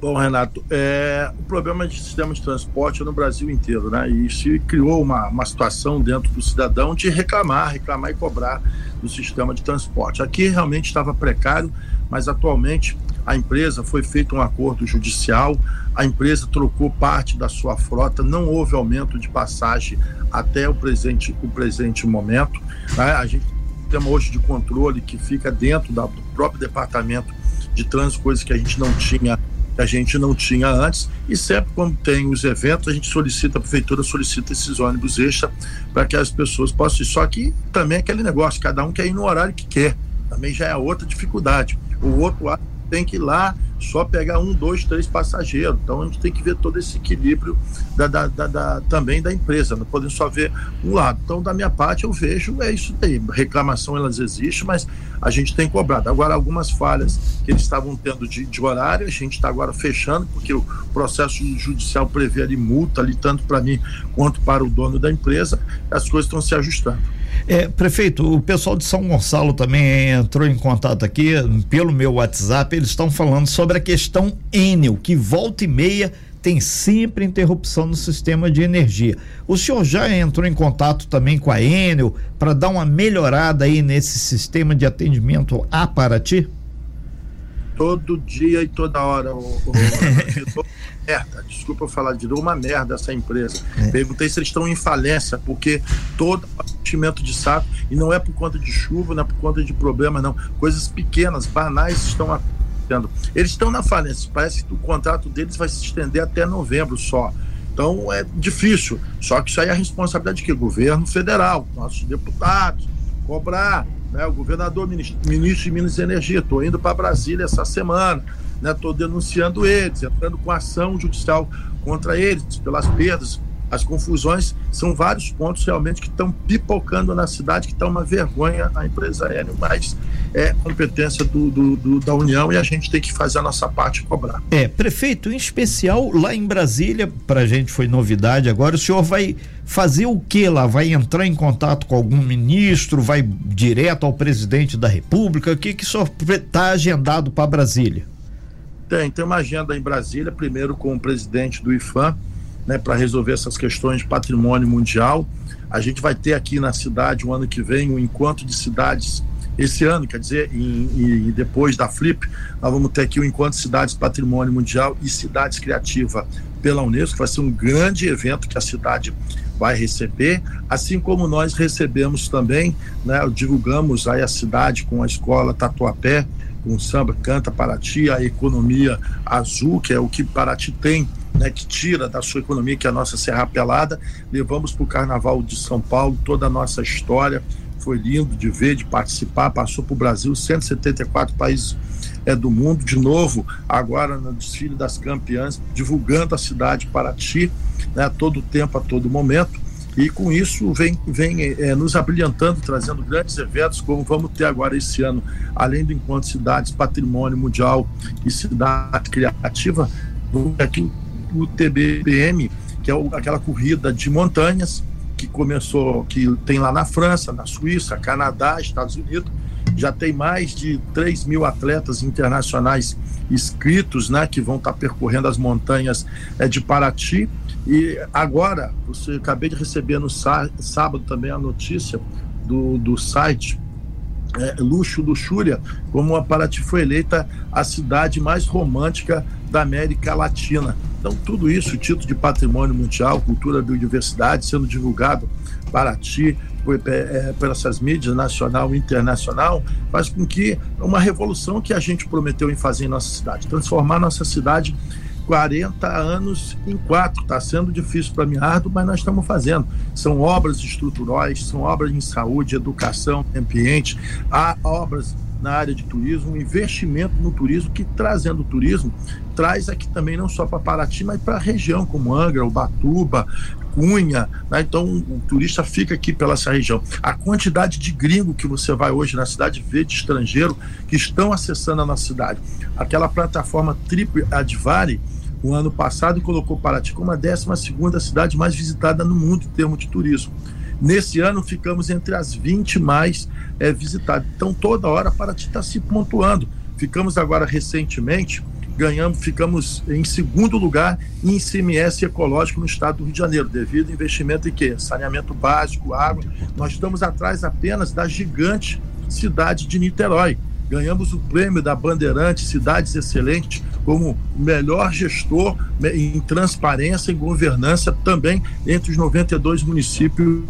Bom, Renato, é, o problema de sistema de transporte é no Brasil inteiro, né? E se criou uma, uma situação dentro do cidadão de reclamar, reclamar e cobrar do sistema de transporte. Aqui realmente estava precário, mas atualmente a empresa foi feito um acordo judicial, a empresa trocou parte da sua frota, não houve aumento de passagem até o presente, o presente momento. Né? A gente tem hoje de controle que fica dentro da, do próprio departamento de trânsito, coisa que a gente não tinha a gente não tinha antes e sempre quando tem os eventos a gente solicita a prefeitura solicita esses ônibus extra para que as pessoas possam ir só que também é aquele negócio cada um quer ir no horário que quer também já é outra dificuldade o outro lado tem que ir lá só pegar um, dois, três passageiros. Então a gente tem que ver todo esse equilíbrio da, da, da, da, também da empresa, não podemos só ver um lado. Então, da minha parte, eu vejo é isso aí. Reclamação elas existem, mas a gente tem cobrado. Agora, algumas falhas que eles estavam tendo de, de horário, a gente está agora fechando, porque o processo judicial prevê ali multa, ali, tanto para mim quanto para o dono da empresa, as coisas estão se ajustando. É, prefeito, o pessoal de São Gonçalo também entrou em contato aqui pelo meu WhatsApp. Eles estão falando sobre a questão Enel, que volta e meia tem sempre interrupção no sistema de energia. O senhor já entrou em contato também com a Enel para dar uma melhorada aí nesse sistema de atendimento a Paraty? Todo dia e toda hora. O, o, merda, desculpa eu falar de novo, uma merda essa empresa. É. Perguntei se eles estão em falência, porque todo enchimento de saco, e não é por conta de chuva, não é por conta de problema, não. Coisas pequenas, banais estão acontecendo. Eles estão na falência, parece que o contrato deles vai se estender até novembro só. Então é difícil. Só que isso aí é a responsabilidade de que? Governo federal, nossos deputados, cobrar né? O governador, ministro, ministro de Minas e Energia, estou indo para Brasília essa semana, estou né? denunciando eles, entrando com ação judicial contra eles pelas perdas As confusões são vários pontos realmente que estão pipocando na cidade, que estão uma vergonha a empresa aérea, mas é competência do, do, do, da União e a gente tem que fazer a nossa parte e cobrar. É, prefeito, em especial lá em Brasília, para a gente foi novidade agora, o senhor vai fazer o que lá? Vai entrar em contato com algum ministro? Vai direto ao presidente da República? O que que o senhor está agendado para Brasília? Tem, tem uma agenda em Brasília, primeiro com o presidente do IFAM, né, para resolver essas questões de patrimônio mundial. A gente vai ter aqui na cidade, o um ano que vem, um encontro de cidades. Esse ano, quer dizer, e, depois da Flip, nós vamos ter aqui o Encontro de Cidades Patrimônio Mundial e Cidades Criativa pela Unesco, vai ser um grande evento que a cidade vai receber, assim como nós recebemos também, né, divulgamos aí a cidade com a escola Tatuapé, com o samba Canta Paraty, a economia azul, que é o que Paraty tem né, que tira da sua economia, que é a nossa Serra Pelada. Levamos para o Carnaval de São Paulo toda a nossa história. Foi lindo de ver, de participar. Passou para o Brasil, 174 países é, do mundo. De novo, agora no desfile das campeãs, divulgando a cidade Paraty, né, a todo tempo, a todo momento. E com isso vem, vem é, nos abrilhantando, trazendo grandes eventos, como vamos ter agora esse ano, além do Encontro Cidades, Patrimônio Mundial e Cidade Criativa, aqui o TBPM, que é o, aquela corrida de montanhas que começou, que tem lá na França, na Suíça, Canadá, Estados Unidos, já tem mais de 3 mil atletas internacionais inscritos, né, que vão estar tá percorrendo as montanhas é, de Paraty. E agora, você acabei de receber no sábado também a notícia do, do site é, Luxo Luxúria, como a Paraty foi eleita a cidade mais romântica da América Latina. Então, tudo isso, título de patrimônio mundial, cultura, biodiversidade, sendo divulgado para ti, é, por essas mídias nacional e internacional, faz com que uma revolução que a gente prometeu em fazer em nossa cidade, transformar nossa cidade 40 anos em quatro. Está sendo difícil para mim, árduo, mas nós estamos fazendo. São obras estruturais, são obras em saúde, educação, ambiente, há obras na área de turismo, investimento no turismo, que trazendo o turismo, traz aqui também não só para Paraty, mas para a região como Angra, Ubatuba, Cunha, né? então o turista fica aqui pela essa região. A quantidade de gringo que você vai hoje na cidade ver de estrangeiro que estão acessando a nossa cidade. Aquela plataforma Trip o ano passado colocou Paraty como a 12 segunda cidade mais visitada no mundo em termos de turismo. Nesse ano ficamos entre as 20 mais é, visitadas. Então toda hora Paraty está se pontuando. Ficamos agora recentemente ganhamos, ficamos em segundo lugar em ICMS ecológico no estado do Rio de Janeiro, devido ao investimento em quê? Saneamento básico, água. Nós estamos atrás apenas da gigante cidade de Niterói. Ganhamos o prêmio da Bandeirante Cidades Excelentes como melhor gestor em transparência e governança também entre os 92 municípios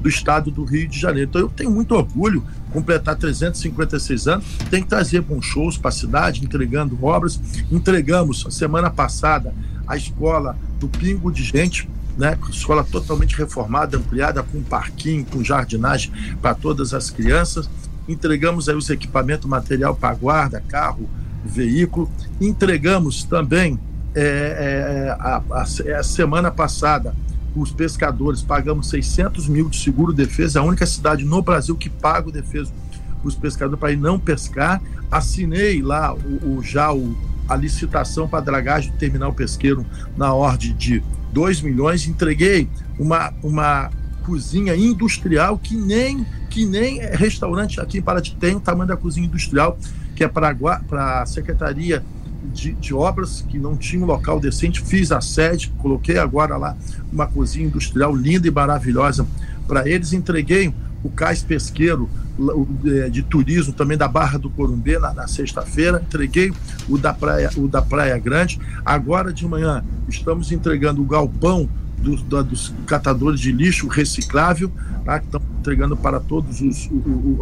do estado do Rio de Janeiro. Então eu tenho muito orgulho completar 356 anos, tem que trazer bons shows para a cidade, entregando obras. Entregamos semana passada a escola do Pingo de Gente, né? Escola totalmente reformada, ampliada, com parquinho, com jardinagem para todas as crianças. Entregamos aí os equipamentos, material para guarda, carro, veículo. Entregamos também é, é, a, a, a, semana passada os pescadores pagamos 600 mil de seguro defesa, a única cidade no Brasil que paga o defesa para os pescadores para ir não pescar. Assinei lá o, o já o, a licitação para dragagem do terminal pesqueiro na ordem de 2 milhões. Entreguei uma, uma cozinha industrial que nem que nem restaurante aqui em Paraty tem o tamanho da cozinha industrial que é para a Secretaria de, de, Obras, que não tinha um local decente. Fiz a sede, coloquei agora lá uma cozinha industrial linda e maravilhosa para eles. Entreguei o cais pesqueiro é, de turismo também da Barra do Corumbê na, na sexta-feira. Entreguei o da, praia, o da Praia Grande. Agora de manhã estamos entregando o galpão do, da, dos catadores de lixo reciclável, tá? que estão entregando para todas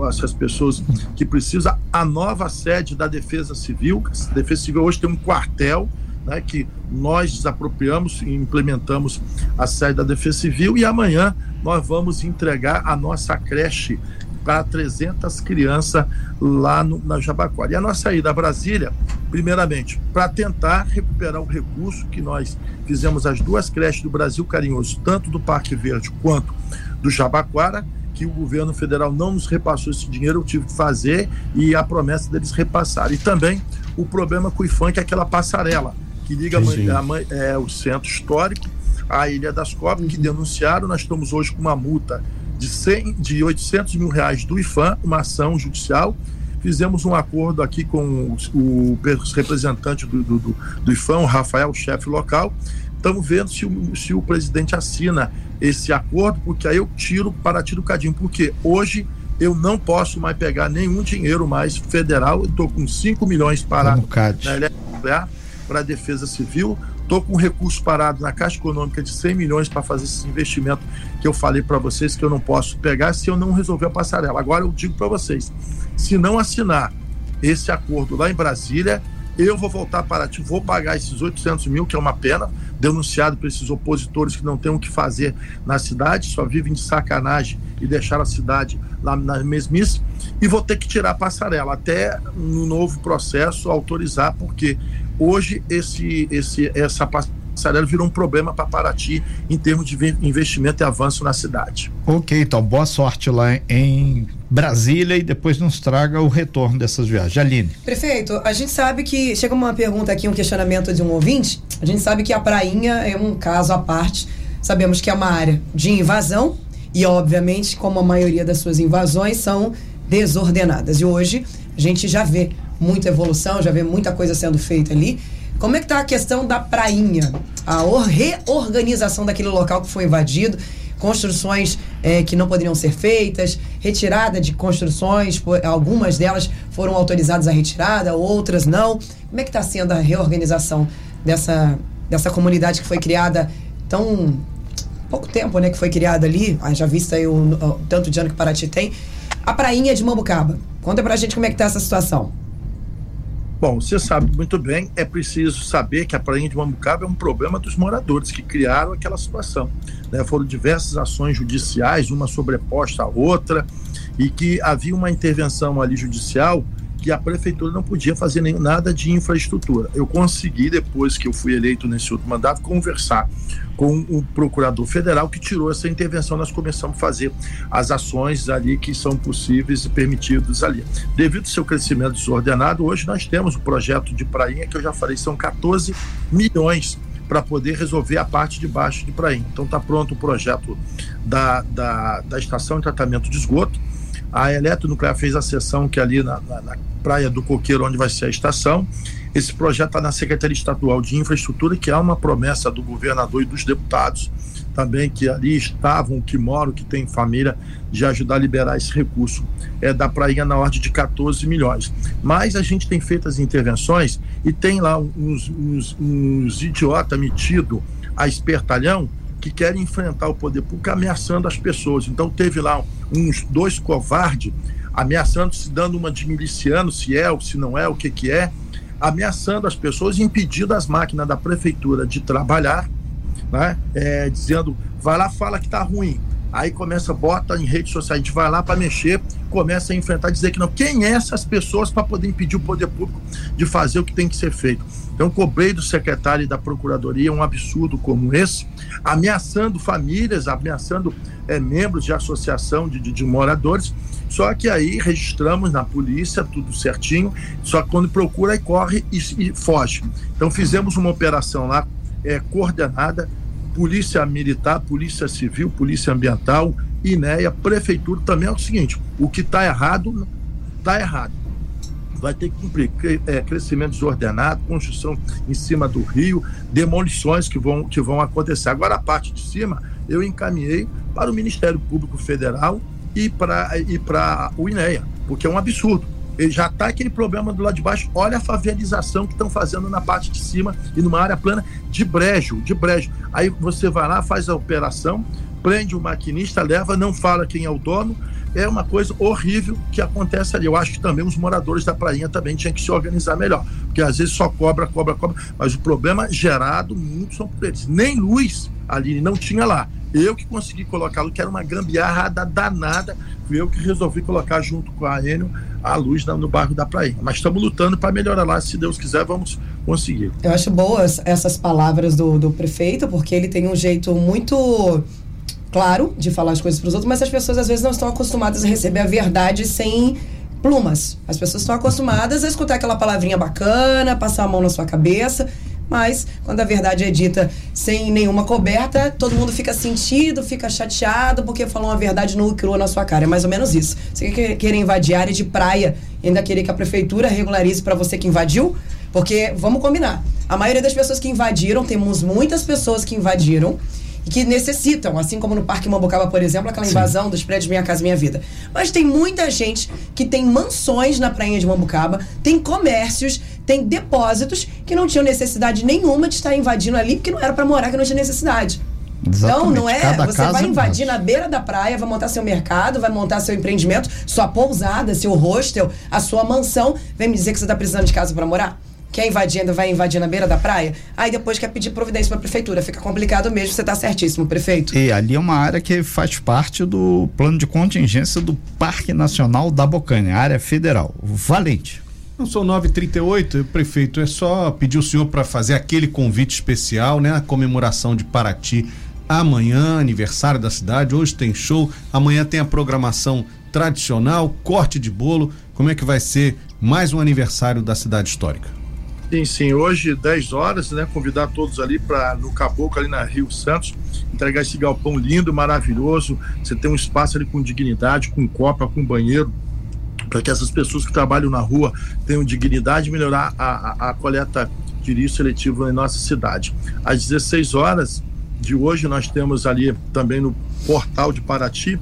essas pessoas que precisam. A nova sede da Defesa Civil, a Defesa Civil hoje tem um quartel, né, que nós desapropriamos e implementamos a sede da Defesa Civil e amanhã nós vamos entregar a nossa creche para 300 crianças lá no, na Jabaquara. E a nossa ida a Brasília primeiramente, para tentar recuperar o recurso que nós fizemos as duas creches do Brasil Carinhoso, tanto do Parque Verde quanto do Jabaquara, que o governo federal não nos repassou esse dinheiro, eu tive que fazer e a promessa deles repassar. E também o problema com o IFAM, que é aquela passarela que liga a, a, é, o centro histórico à Ilha das Cobras, que uhum. denunciaram. Nós estamos hoje com uma multa de, 100, de 800 mil reais do IFAM, uma ação judicial Fizemos um acordo aqui com o, representante do, do, do, do IFAM, o Rafael, chefe local. Estamos vendo se o, se o presidente assina esse acordo, porque aí eu tiro para tiro cadinho. Porque hoje eu não posso mais pegar nenhum dinheiro mais federal. Eu estou com 5 milhões parados na para a Defesa Civil. Estou com um recurso parado na Caixa Econômica de 100 milhões para fazer esse investimento que eu falei para vocês que eu não posso pegar se eu não resolver a passarela. Agora eu digo para vocês, se não assinar esse acordo lá em Brasília, eu vou voltar para ti, vou pagar esses 800 mil, que é uma pena, denunciado por esses opositores que não têm o que fazer na cidade, só vivem de sacanagem e deixaram a cidade lá na mesmice, e vou ter que tirar a passarela, até no novo processo autorizar, porque hoje esse, esse, essa passarela Passarela virou um problema para Paraty em termos de investimento e avanço na cidade. Ok, então boa sorte lá em Brasília e depois nos traga o retorno dessas viagens. Aline. Prefeito, a gente sabe que. Chega uma pergunta aqui, um questionamento de um ouvinte. A gente sabe que a Prainha é um caso à parte. Sabemos que é uma área de invasão e, obviamente, como a maioria das suas invasões são desordenadas. E hoje a gente já vê muita evolução, já vê muita coisa sendo feita ali. Como é que está a questão da prainha? A reorganização daquele local que foi invadido, construções é, que não poderiam ser feitas, retirada de construções, algumas delas foram autorizadas a retirada, outras não. Como é que está sendo a reorganização dessa, dessa comunidade que foi criada tão pouco tempo, né, que foi criada ali, ah, já vista aí o, o, tanto de ano que Paraty tem, a prainha de Mambucaba. Conta pra gente como é que tá essa situação. Bom, você sabe muito bem, é preciso saber que a Prainha de Mambucaba é um problema dos moradores que criaram aquela situação. Né? Foram diversas ações judiciais, uma sobreposta à outra, e que havia uma intervenção ali judicial que a prefeitura não podia fazer nem, nada de infraestrutura. Eu consegui, depois que eu fui eleito nesse outro mandato, conversar com o procurador federal que tirou essa intervenção. Nós começamos a fazer as ações ali que são possíveis e permitidas ali. Devido ao seu crescimento desordenado, hoje nós temos o projeto de Prainha, que eu já falei, são 14 milhões para poder resolver a parte de baixo de Prainha. Então está pronto o projeto da, da, da estação de tratamento de esgoto a Eletronuclear fez a sessão que é ali na, na, na Praia do Coqueiro, onde vai ser a estação. Esse projeto está na Secretaria Estadual de Infraestrutura, que é uma promessa do governador e dos deputados também que ali estavam, que moram, que têm família, de ajudar a liberar esse recurso é, da praia na ordem de 14 milhões. Mas a gente tem feito as intervenções e tem lá uns, uns, uns idiotas metidos a espertalhão que querem enfrentar o poder público ameaçando as pessoas. Então teve lá uns dois covardes ameaçando, se dando uma de miliciano, se é ou se não é, o que que é, ameaçando as pessoas impedindo as máquinas da prefeitura de trabalhar, né? É, dizendo, vai lá, fala que tá ruim. Aí começa, bota em redes sociais, a gente vai lá para mexer, começa a enfrentar, dizer que não. Quem é essas pessoas para poder impedir o poder público de fazer o que tem que ser feito? Então, cobrei do secretário e da procuradoria um absurdo como esse, ameaçando famílias, ameaçando é, membros de associação de, de, de, moradores. Só que aí registramos na polícia tudo certinho, só que quando procura, aí corre e, e foge. Então, fizemos uma operação lá é, coordenada Polícia Militar, Polícia Civil, Polícia Ambiental, INEA, Prefeitura também é o seguinte: o que está errado, está errado. Vai ter que cumprir é, crescimento desordenado, construção em cima do rio, demolições que vão, que vão acontecer. Agora, a parte de cima, eu encaminhei para o Ministério Público Federal e para e o INEA, porque é um absurdo já está aquele problema do lado de baixo. Olha a favelização que estão fazendo na parte de cima e numa área plana de brejo, de brejo. Aí você vai lá, faz a operação, prende o maquinista, leva, não fala quem é o dono, é uma coisa horrível que acontece ali. Eu acho que também os moradores da prainha também tinham que se organizar melhor, porque às vezes só cobra, cobra, cobra, mas o problema gerado muito são por eles. Nem luz ali não tinha lá. Eu que consegui colocá-lo, que era uma gambiarra danada, fui eu que resolvi colocar junto com a Enio a luz no bairro da Prainha. Mas estamos lutando para melhorar lá, se Deus quiser, vamos conseguir. Eu acho boas essas palavras do, do prefeito, porque ele tem um jeito muito claro de falar as coisas para os outros, mas as pessoas às vezes não estão acostumadas a receber a verdade sem plumas. As pessoas estão acostumadas a escutar aquela palavrinha bacana, passar a mão na sua cabeça, mas quando a verdade é dita sem nenhuma coberta, todo mundo fica sentido, fica chateado porque falou uma verdade nua e crua na sua cara. É mais ou menos isso. Você quer querer invadir área de praia e ainda querer que a prefeitura regularize para você que invadiu? Porque, vamos combinar, a maioria das pessoas que invadiram, temos muitas pessoas que invadiram, e que necessitam, assim como no Parque Mambucaba, por exemplo, aquela invasão Sim. dos prédios Minha Casa Minha Vida. Mas tem muita gente que tem mansões na prainha de Mambucaba, tem comércios, tem depósitos que não tinham necessidade nenhuma de estar invadindo ali, porque não era para morar, que não tinha necessidade. Exatamente. Então, não é? Cada você vai invadir na beira da praia, vai montar seu mercado, vai montar seu empreendimento, sua pousada, seu hostel, a sua mansão. Vem me dizer que você está precisando de casa para morar? Quer invadir, ainda vai invadir na beira da praia, aí depois quer pedir providência para a prefeitura. Fica complicado mesmo, você está certíssimo, prefeito. E ali é uma área que faz parte do plano de contingência do Parque Nacional da Bocaina, área federal. Valente. Não são 9h38, prefeito, é só pedir o senhor para fazer aquele convite especial, né? A comemoração de Paraty amanhã, aniversário da cidade, hoje tem show, amanhã tem a programação tradicional, corte de bolo. Como é que vai ser mais um aniversário da cidade histórica? Sim, sim. Hoje, 10 horas, né? Convidar todos ali para no Caboclo, ali na Rio Santos, entregar esse galpão lindo, maravilhoso. Você tem um espaço ali com dignidade, com copa, com banheiro, para que essas pessoas que trabalham na rua tenham dignidade e melhorar a, a, a coleta de lixo seletivo em nossa cidade. Às 16 horas de hoje, nós temos ali também no portal de Paraty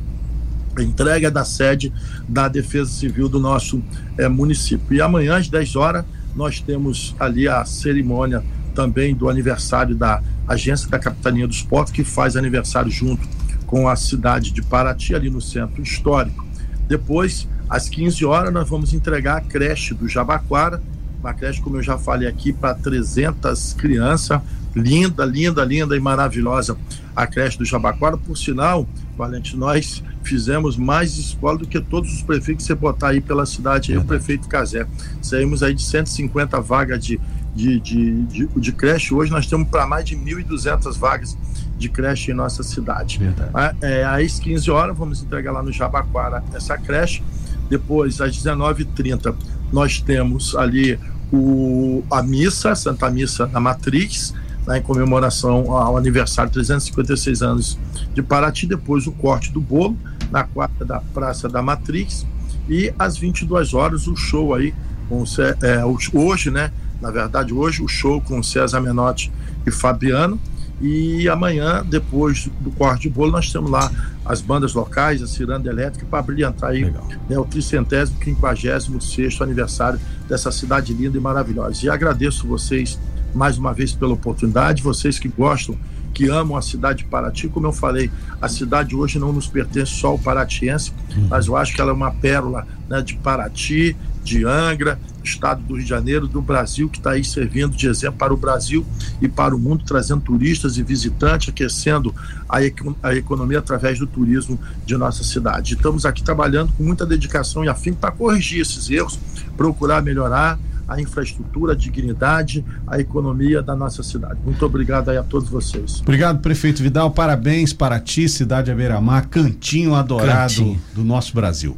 a entrega da sede da Defesa Civil do nosso é, município. E amanhã, às 10 horas, nós temos ali a cerimônia também do aniversário da Agência da Capitania dos Portos, que faz aniversário junto com a cidade de Paraty, ali no centro histórico. Depois, às 15 horas, nós vamos entregar a creche do Jabaquara, uma creche, como eu já falei aqui, para 300 crianças. Linda, linda, linda e maravilhosa a creche do Jabaquara. Por sinal, Valente, nós fizemos mais escola do que todos os prefeitos que você botar aí pela cidade, aí, o prefeito Casé. Saímos aí de 150 vagas de, de, de, de, de creche, hoje nós temos para mais de 1.200 vagas de creche em nossa cidade. Verdade. É, às 15 horas, vamos entregar lá no Jabaquara essa creche. Depois, às 19h30, nós temos ali o, a missa, Santa Missa na Matriz, né, em comemoração ao aniversário 356 anos de Paraty, depois o corte do bolo na quadra da Praça da Matriz e às 22 horas o show aí com é, hoje, né? Na verdade, hoje o show com César Menotti e Fabiano e amanhã, depois do corte de bolo, nós temos lá as bandas locais, a Ciranda Elétrica, para brilhantar aí né, o tricentésimo, quinquagésimo sexto aniversário dessa cidade linda e maravilhosa. E agradeço vocês mais uma vez pela oportunidade, vocês que gostam, que amam a cidade de Paraty, como eu falei, a cidade hoje não nos pertence só ao paratiense, uhum. mas eu acho que ela é uma pérola né, de Paraty, de Angra, estado do Rio de Janeiro, do Brasil, que está aí servindo de exemplo para o Brasil e para o mundo, trazendo turistas e visitantes, aquecendo a, a economia através do turismo de nossa cidade. Estamos aqui trabalhando com muita dedicação e afim para corrigir esses erros, procurar melhorar a infraestrutura, a dignidade, a economia da nossa cidade. Muito obrigado aí a todos vocês. Obrigado, prefeito Vidal. Parabéns para ti, cidade Beira-Mar, cantinho adorado cantinho. do nosso Brasil.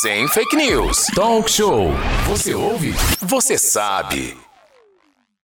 Sem fake news. Talk show. Você ouve? Você sabe.